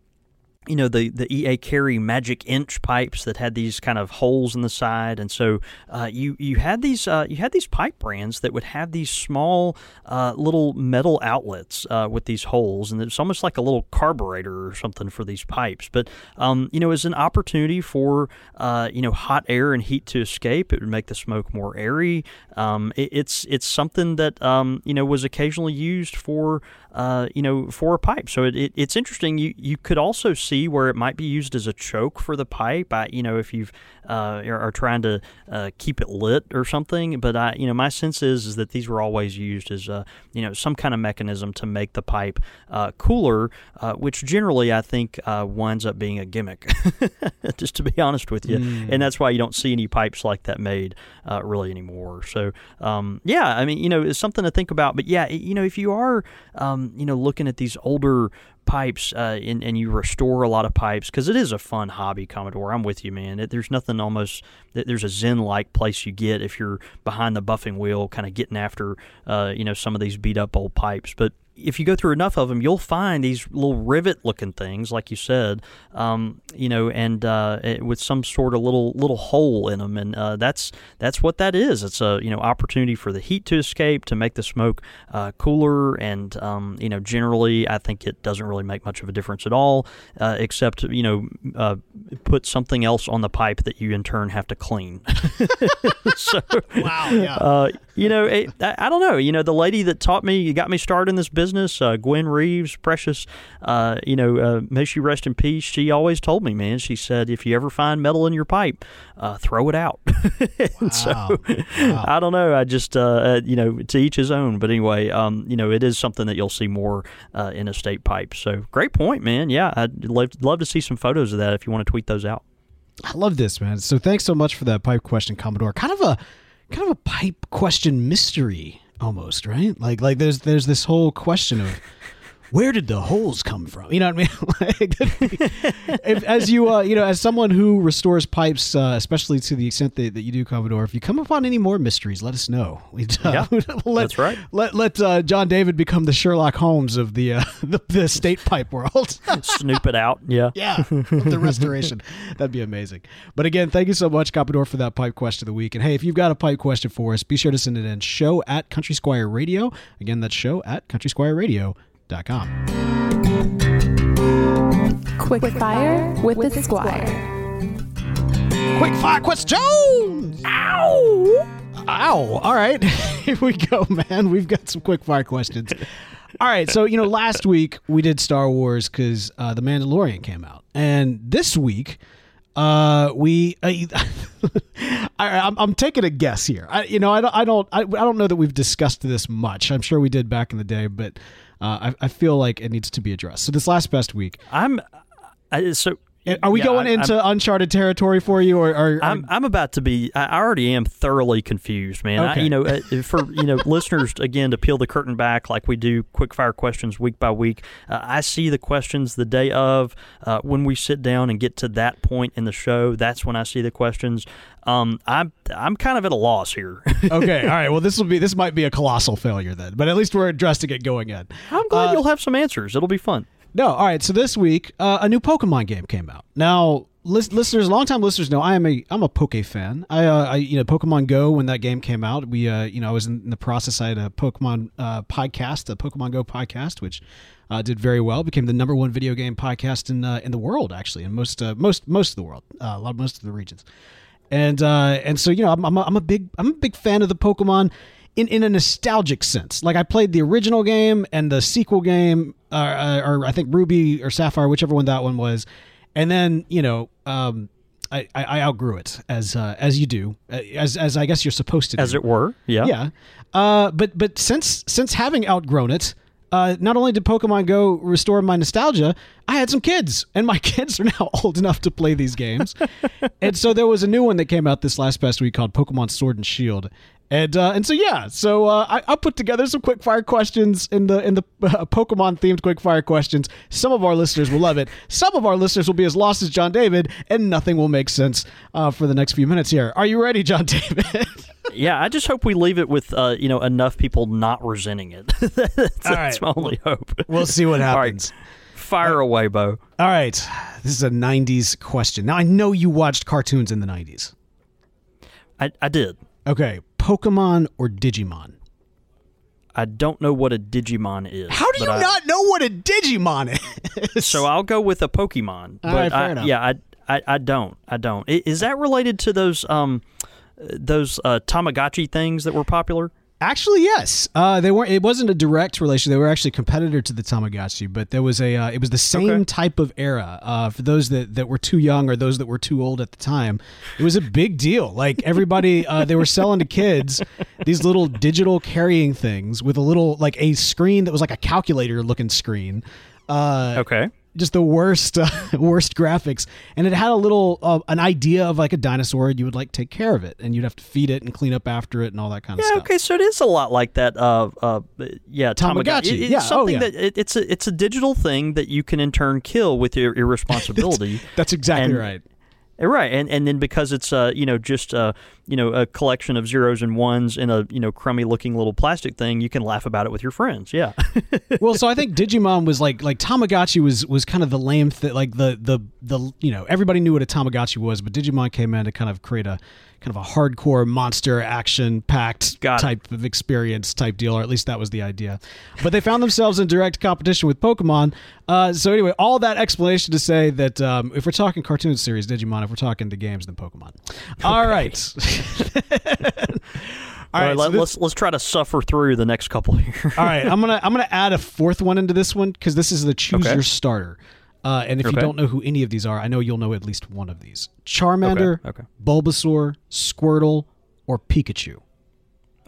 you know the the EA Carey Magic Inch pipes that had these kind of holes in the side, and so uh, you you had these uh, you had these pipe brands that would have these small uh, little metal outlets uh, with these holes, and it's almost like a little carburetor or something for these pipes. But um, you know, as an opportunity for uh, you know hot air and heat to escape, it would make the smoke more airy. Um, it, it's it's something that um, you know was occasionally used for uh, you know for a pipe. So it, it, it's interesting. You you could also see where it might be used as a choke for the pipe. I, you know if you've uh, are, are trying to uh, keep it lit or something. But I you know my sense is is that these were always used as uh, you know some kind of mechanism to make the pipe uh, cooler, uh, which generally I think uh, winds up being a gimmick. Just to be honest with you, and that's why you don't see any pipes like that made uh, really anymore. So um, yeah, I mean you know it's something to think about. But yeah, you know if you are um, you know looking at these older pipes uh, and, and you restore a lot of pipes because it is a fun hobby commodore. I'm with you man. It, there's nothing almost there's a zen like place you get if you're behind the buffing wheel kind of getting after uh, you know some of these beat up old pipes. But if you go through enough of them, you'll find these little rivet-looking things, like you said, um, you know, and uh, it- with some sort of little little hole in them, and uh, that's that's what that is. It's a you know opportunity for the heat to escape, to make the smoke uh, cooler, and um, you know, generally, I think it doesn't really make much of a difference at all, uh, except you know, uh, put something else on the pipe that you in turn have to clean. so, wow, yeah. uh, you know, it, I, I don't know. You know, the lady that taught me, got me started in this business, uh, Gwen Reeves, precious, uh, you know, uh, may she rest in peace. She always told me, man, she said, if you ever find metal in your pipe, uh, throw it out. And so, Wow. I don't know. I just, uh, uh, you know, to each his own. But anyway, um, you know, it is something that you'll see more uh, in estate pipes. So great point, man. Yeah, I'd love, love to see some photos of that if you want to tweet those out. I love this, man. So thanks so much for that pipe question, Commodore. Kind of a kind of a pipe question mystery almost, right? Like like there's there's this whole question of where did the holes come from? You know what I mean? like, if, as you, uh, you know, as someone who restores pipes, uh, especially to the extent that, that you do, Commodore, if you come upon any more mysteries, let us know. Uh, Yeah, let, that's right. Let let uh, John David become the Sherlock Holmes of the uh, the, the estate pipe world. Snoop it out. Yeah. yeah, the restoration. That'd be amazing. But again, thank you so much, Commodore, for that pipe question of the week. And hey, if you've got a pipe question for us, be sure to send it in. Show at Country Squire Radio. Again, that's show at countrysquireradio.com. Quick fire with the squire. Quick fire questions. Ow! Ow! All right, here we go, man. We've got some quick fire questions. All right, so you know, last week we did Star Wars because uh, the Mandalorian came out, and this week uh, we. Uh, I, I'm, I'm taking a guess here. I, you know, I don't, I don't, I, I don't know that we've discussed this much. I'm sure we did back in the day, but uh, I, I feel like it needs to be addressed. So this last best week, I'm. So. Are we yeah, going I- I'm- into uncharted territory for you, or, or, or I'm I'm about to be. I already am thoroughly confused, man. I, you know, uh, for you know, listeners again to peel the curtain back, like we do, quick fire questions week by week. Uh, I see the questions the day of. Uh, when we sit down and get to that point in the show, that's when I see the questions. Um, I'm I'm kind of at a loss here. okay, all right. Well, this will be this might be a colossal failure then, but at least we're addressing it going in. I'm glad Uh, you'll have some answers. It'll be fun. No, all right. So this week, uh, a new Pokemon game came out. Now, lis- listeners, longtime listeners know I am a I'm a Poke fan. I, uh, I you know Pokemon Go when that game came out. We uh, you know I was in, the process. I had a Pokemon uh, podcast, a Pokemon Go podcast, which uh, did very well. Became the number one video game podcast in uh, in the world actually, in most uh, most most of the world, uh, a lot of most of the regions. And uh, and so you know I'm, I'm, a, I'm a big I'm a big fan of the Pokemon in, in a nostalgic sense. Like I played the original game and the sequel game, uh, or I think Ruby or Sapphire, whichever one that one was, and then you know, um, I, I, I outgrew it as uh, as you do, uh, as as I guess you're supposed to, do. As it were, yeah. yeah. Uh, but but since since having outgrown it. Uh, not only did Pokemon Go restore my nostalgia, I had some kids, and my kids are now old enough to play these games. and so there was a new one that came out this last past week called Pokemon Sword and Shield, and uh, and so yeah, so uh, I, I put together some quick fire questions in the in the uh, Pokemon themed quick fire questions. Some of our listeners will love it. Some of our listeners will be as lost as John David, and nothing will make sense uh, for the next few minutes here. Are you ready, John David? Yeah, I just hope we leave it with uh, you know enough people not resenting it. that's that's right. my only hope. we'll see what right. happens. Fire away, Bo. All right. This is a 90s question. Now, I know you watched cartoons in the 90s. I, I did. Okay. Pokemon or Digimon? I don't know what a Digimon is. How do you I- not know what a Digimon is? So I'll go with a Pokemon. All But right, fair I, enough. yeah, I, I I don't. I don't. Is that related to those um those uh, Tamagotchi things that were popular? Actually, yes. Uh, they weren't. It wasn't a direct relation. They were actually competitor to the Tamagotchi, but there was a. Uh, it was the same Okay. type of era. Uh, for those that, that were too young or those that were too old at the time, it was a big deal. Like everybody, uh, they were selling to kids these little digital carrying things with a little like a screen that was like a calculator looking screen. Uh, Okay. Just the worst uh, worst graphics and it had a little uh, an idea of like a dinosaur and you would like take care of it and you'd have to feed it and clean up after it and all that kind of Yeah. stuff Yeah, Okay. So it is a lot like that. Uh. Uh. Yeah. Tamagotchi. It- it's Yeah, oh, Something yeah. that it, it's a it's a digital thing that you can in turn kill with your irresponsibility. that's exactly And- right Right, and and then because it's uh you know just uh you know a collection of zeros and ones in a you know crummy looking little plastic thing, you can laugh about it with your friends. Yeah, well so i think digimon was like like tamagotchi was was kind of the lame thing like the the the you know everybody knew what a tamagotchi was but digimon came in to kind of create a kind of a hardcore monster action packed type of experience type deal or at least that was the idea but they found themselves in direct competition with pokemon uh, so anyway all that explanation to say that um, if we're talking cartoon series digimon if we're talking the games then pokemon all right all right, so let, us let's try to suffer through the next couple here. all right, I'm gonna I'm gonna add a fourth one into this one because this is the choose Okay. your starter. Uh, and if you don't know who any of these are, I know you'll know at least one of these: Charmander, Okay, okay. Bulbasaur, Squirtle, or Pikachu.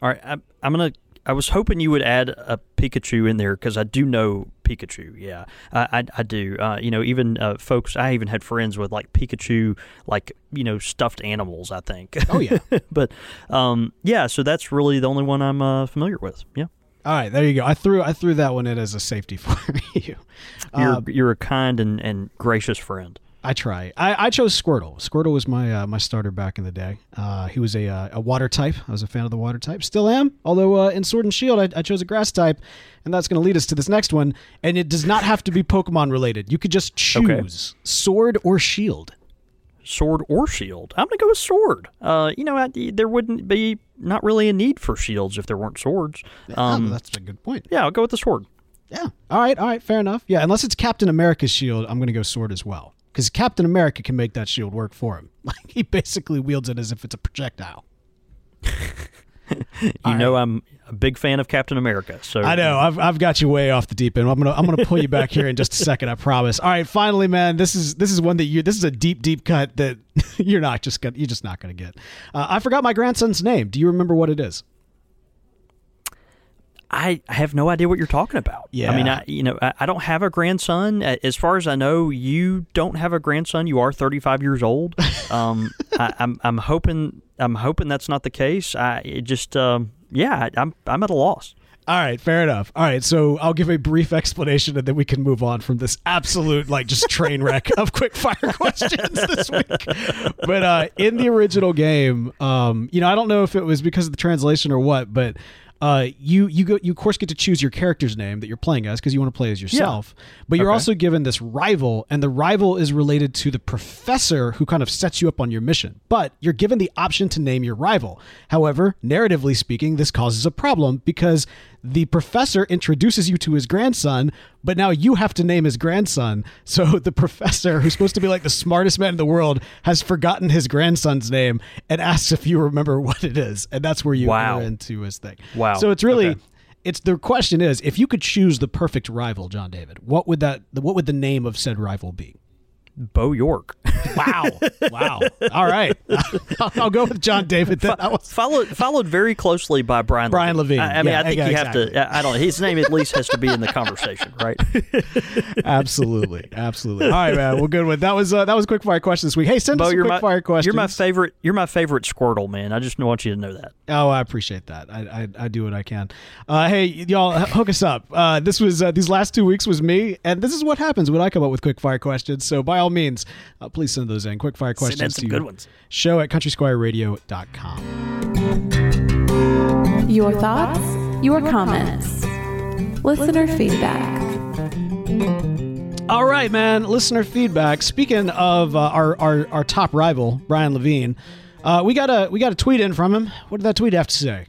All right, I, I'm gonna. I was hoping you would add a Pikachu in there because I do know Pikachu. Yeah, I I, I do. Uh, you know, even uh, folks. I even had friends with like Pikachu, like you know, stuffed animals. I think. Oh yeah, but um, yeah, so that's really the only one I'm uh, familiar with. Yeah. All right, there you go. I threw I threw that one in as a safety for you. You're Uh, you're a kind and, and gracious friend. I try. I, I chose Squirtle. Squirtle was my uh, my starter back in the day. Uh, he was a uh, a water type. I was a fan of the water type. Still am. Although uh, in Sword and Shield, I, I chose a grass type, and that's going to lead us to this next one. And it does not have to be Pokemon related. You could just choose Sword or Shield. Sword or shield? I'm gonna go with sword. Uh, you know, I, there wouldn't be not really a need for shields if there weren't swords. Um, that's a good point. yeah, I'll go with the sword. Yeah. All right. All right. Fair enough. Yeah. Unless it's Captain America's shield, I'm going to go sword as well. Because Captain America can make that shield work for him. Like he basically wields it as if it's a projectile. You know, I'm a big fan of Captain America. So I know. I've, I've got you way off the deep end. I'm gonna I'm gonna pull you back here in just a second. I promise. All right. Finally, man. This is this is one that you. This is a deep deep cut that you're not just gonna you're just not gonna get. Uh, I forgot my grandson's name. Do you remember what it is? I have no idea what you're talking about. Yeah. I mean, I you know, I, I don't have a grandson. As far as I know, you don't have a grandson. You are 35 years old. Um, I, I'm I'm hoping I'm hoping that's not the case. I it just um, yeah, I, I'm I'm at a loss. All right, fair enough. All right, so I'll give a brief explanation and then we can move on from this absolute like just train wreck of quick fire questions this week. But uh in the original game, um you know, I don't know if it was because of the translation or what, but uh, you you go you of course get to choose your character's name that you're playing as because you want to play as yourself, but you're Okay. also given this rival, and the rival is related to the professor who kind of sets you up on your mission. But you're given the option to name your rival. However, narratively speaking, this causes a problem because the professor introduces you to his grandson, but now you have to name his grandson. So the professor, who's supposed to be like the smartest man in the world, has forgotten his grandson's name and asks if you remember what it is, and that's where you Wow. enter into his thing. Wow. So it's really Okay. it's the question is if you could choose the perfect rival, John David, what would that what would the name of said rival be? Bo York. Wow. wow. All right. I'll go with John David then. That was- followed followed very closely by Brian Brian Levine. I, I mean, Yeah, I think yeah, you have to. I I don't. Know. His name at least has to be in the conversation, right? absolutely. Absolutely. All right, man. Well, good one. That was uh, that was quick fire question this week. Hey, send us Bo, some you're quick my fire questions. you're my favorite. You're my favorite Squirtle, man. I just want you to know that. Oh, I appreciate that. I, I, I do what I can. Uh, hey, y'all, hook us up. Uh, this was uh, these last two weeks was me, and this is what happens when I come up with quick fire questions. So by all means, uh, please send those in. Quick fire questions in some to good ones. show at countrysquireradio.com. Your thoughts, your comments, listener feedback. All right, man. Listener feedback. Speaking of uh, our, our our top rival, Brian Levine, uh, we got a we got a tweet in from him. What did that tweet have to say?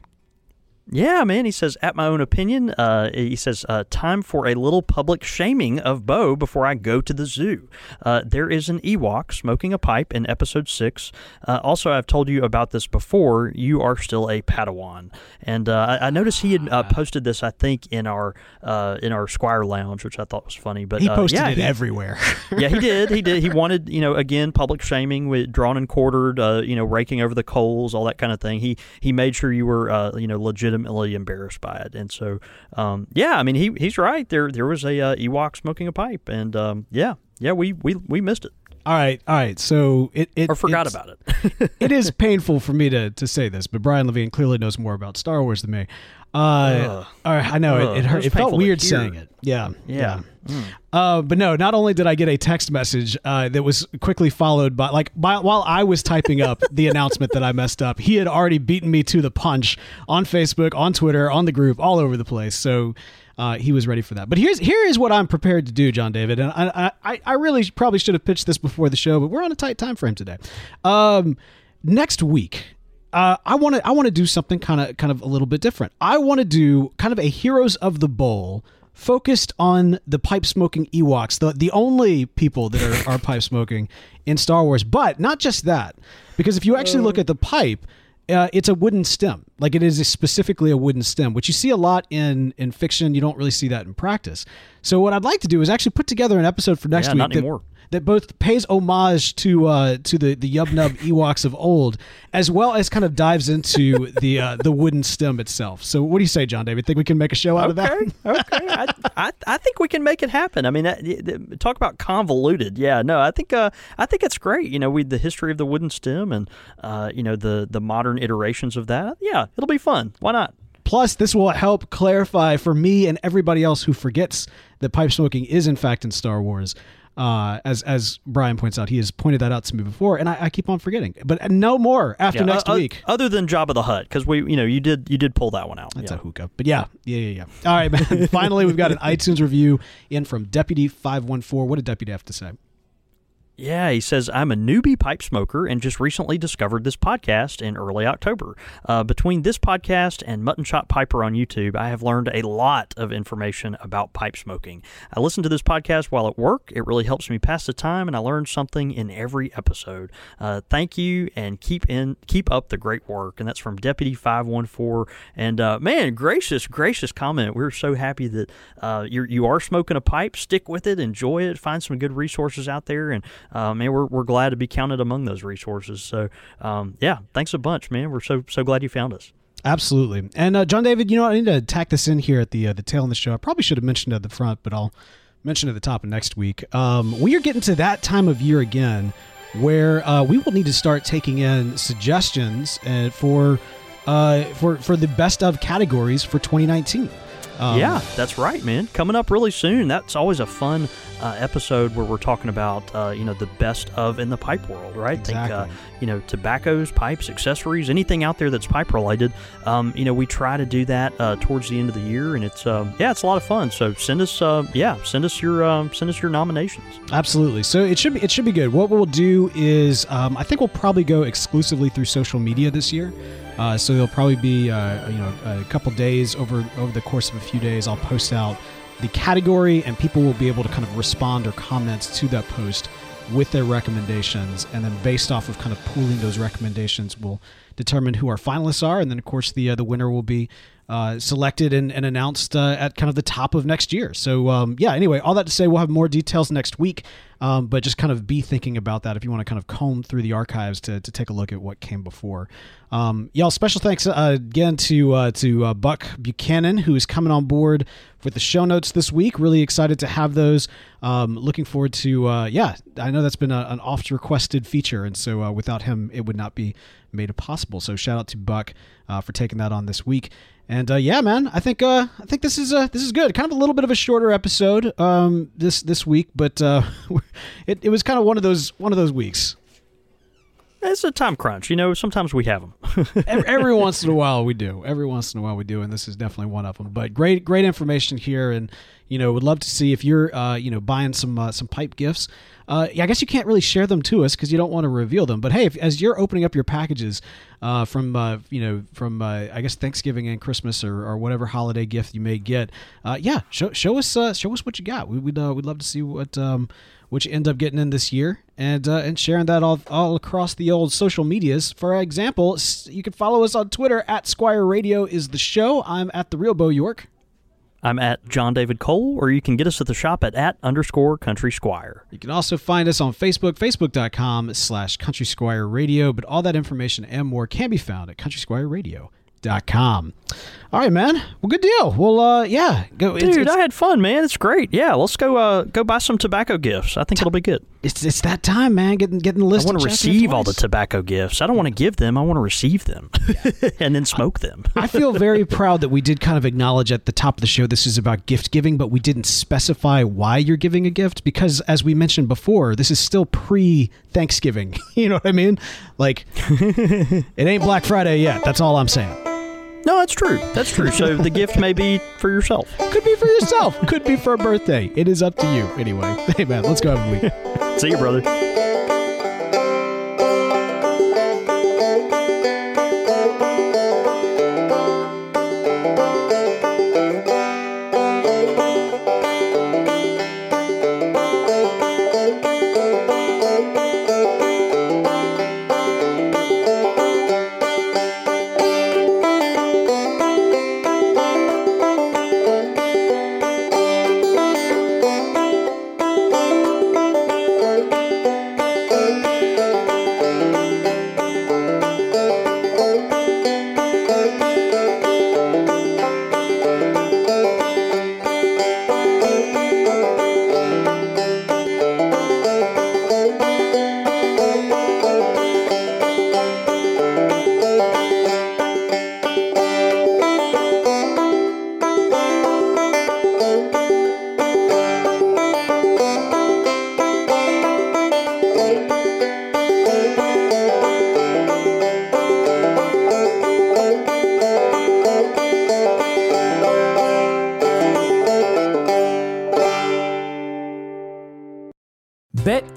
Yeah, man. He says, at my own opinion, uh, he says, uh, time for a little public shaming of Bo before I go to the zoo. Uh, there is an Ewok smoking a pipe in episode six. Uh, also, I've told you about this before. You are still a Padawan, and uh, I, I noticed he had uh, posted this. I think in our uh, in our Squire Lounge, which I thought was funny. But He posted yeah, it he- everywhere. yeah, he did. He did. He wanted, you know, again, public shaming with drawn and quartered, uh, you know, raking over the coals, all that kind of thing. He he made sure you were, uh, you know, legitimately embarrassed by it. And so, um, yeah, I mean, he he's right. There there was a uh, Ewok smoking a pipe, and um, yeah, yeah, we we we missed it all right, all right. So it, it or forgot about it. it is painful for me to, to say this, but Brian Levine clearly knows more about Star Wars than me. Uh, right, I know Ugh, it, it hurt. was It felt weird saying it. Yeah, Yeah. Uh, but no, not only did I get a text message uh, that was quickly followed by like by, while I was typing up the announcement that I messed up, he had already beaten me to the punch on Facebook, on Twitter, on the group, all over the place. So. Uh, he was ready for that, but here's here is what I'm prepared to do, John David, and I, I I really probably should have pitched this before the show, but we're on a tight time frame today. Um, next week, uh, I want to I want to do something kind of kind of a little bit different. I want to do kind of a Heroes of the Bowl focused on the pipe smoking Ewoks, the the only people that are, are pipe smoking in Star Wars. But not just that, because if you actually look at the pipe. Uh, it's a wooden stem, like it is specifically a wooden stem, which you see a lot in in fiction. You don't really see that in practice. So what I'd like to do is actually put together an episode for next Yeah, week not that- anymore. That both pays homage to uh, to the the Yub Nub Ewoks of old, as well as kind of dives into the uh, the wooden stem itself. So, what do you say, John David? Think we can make a show out of that? Okay, okay. I, I, I think we can make it happen. I mean, that- th- talk about convoluted. Yeah, no, I think uh, I think it's great. You know, we the history of the wooden stem and uh, you know the the modern iterations of that. Yeah, it'll be fun. Why not? Plus, this will help clarify for me and everybody else who forgets that pipe smoking is in fact in Star Wars. Uh, as as Brian points out, he has pointed that out to me before, and I, I keep on forgetting. But no more after Yeah, next uh, week. other than Jabba the Hutt, because we, you know, you did you did pull that one out. That's yeah. a hookah. But yeah, yeah, yeah, yeah. All right, man. Finally, we've got an iTunes review in from Deputy Five One Four. What did Deputy have to say? Yeah, he says, I'm a newbie pipe smoker and just recently discovered this podcast in early October. Uh, between this podcast and Mutton Chop Piper on YouTube, I have learned a lot of information about pipe smoking. I listen to this podcast while at work. It really helps me pass the time, and I learn something in every episode. Uh, thank you, and keep in keep up the great work. And that's from Deputy Five One Four. And uh, man, gracious, gracious comment. We're so happy that uh, you're you are smoking a pipe. Stick with it, enjoy it, find some good resources out there, and uh, man, we're, we're glad to be counted among those resources. So, um, yeah, thanks a bunch, man. We're so so glad you found us. Absolutely. And uh, John David, you know. I need to tack this in here at the uh, the tail end of the show. I probably should have mentioned it at the front, but I'll mention it at the top of next week. Um, we are getting to that time of year again where uh, we will need to start taking in suggestions uh, for uh, for for the best of categories for 2019. Um, yeah, that's right, man. Coming up really soon. That's always a fun uh, episode where we're talking about uh, you know the best of in the pipe world, right? Think uh, Exactly. you know tobaccos, pipes, accessories, anything out there that's pipe related. Um, you know we try to do that uh, towards the end of the year, and it's um, yeah, it's a lot of fun. So send us uh, yeah, send us your um, send us your nominations. Absolutely. So it should be it should be good. What we'll do is um, I think we'll probably go exclusively through social media this year. Uh, so there'll probably be uh, you know a couple days over over the course of a few days. I'll post out the category, and people will be able to kind of respond or comment to that post with their recommendations, and then based off of kind of pooling those recommendations, we'll determine who our finalists are, and then of course the uh, the winner will be uh, selected and, and announced uh, at kind of the top of next year. So um, yeah, anyway, all that to say, we'll have more details next week. Um, but just kind of be thinking about that if you want to kind of comb through the archives to, to take a look at what came before. Um, y'all, special thanks uh, again to uh, to uh, Buck Buchanan who is coming on board with the show notes this week. Really excited to have those. Um, looking forward to yeah, I know that's been a, an oft requested feature, and so without him, it would not be made possible. So shout out to Buck for taking that on this week. And uh, yeah, man, I think uh, I think this is uh, this is good. Kind of a little bit of a shorter episode um, this this week, but uh, it, it was kind of one of those one of those weeks. It's a time crunch, you know. Sometimes we have them. every, every once in a while we do. Every once in a while we do, and this is definitely one of them. But great, great information here, and you know, would love to see if you're, uh, you know, buying some uh, some pipe gifts. Uh, yeah, I guess you can't really share them to us because you don't want to reveal them. But hey, if, as you're opening up your packages uh, from, uh, you know, from uh, I guess Thanksgiving and Christmas or, or whatever holiday gift you may get, uh, yeah, show, show us uh, show us what you got. We, we'd uh, we'd love to see what um, you end up getting in this year and uh, and sharing that all all across the old social medias. For example, you can follow us on Twitter at Squire Radio is the show. I'm at the real Bo York. I'm at John David Cole, or you can get us at the shop at at underscore Country Squire. You can also find us on Facebook, facebook.com slash Country Squire Radio, but all that information and more can be found at countrysquireradio.com. All right, man. Well, good deal. Well, uh, yeah. Go, Dude, it's, I had fun, man. It's great. Yeah, let's go. Uh, go buy some tobacco gifts. I think it'll be good. it's, it's that time, man. Getting getting the list. I want to and checking it receive all the tobacco gifts. I don't want to give them. I want to receive them, and then smoke them. I feel very proud that we did kind of acknowledge at the top of the show this is about gift giving, but we didn't specify why you're giving a gift because, as we mentioned before, this is still pre Thanksgiving. you know what I mean? Like, it ain't Black Friday yet. That's all I'm saying. No, that's true. That's true. So the gift may be for yourself. Could be for yourself, could be for a birthday. It is up to you. Anyway, hey, man, let's go have a week. See you, brother.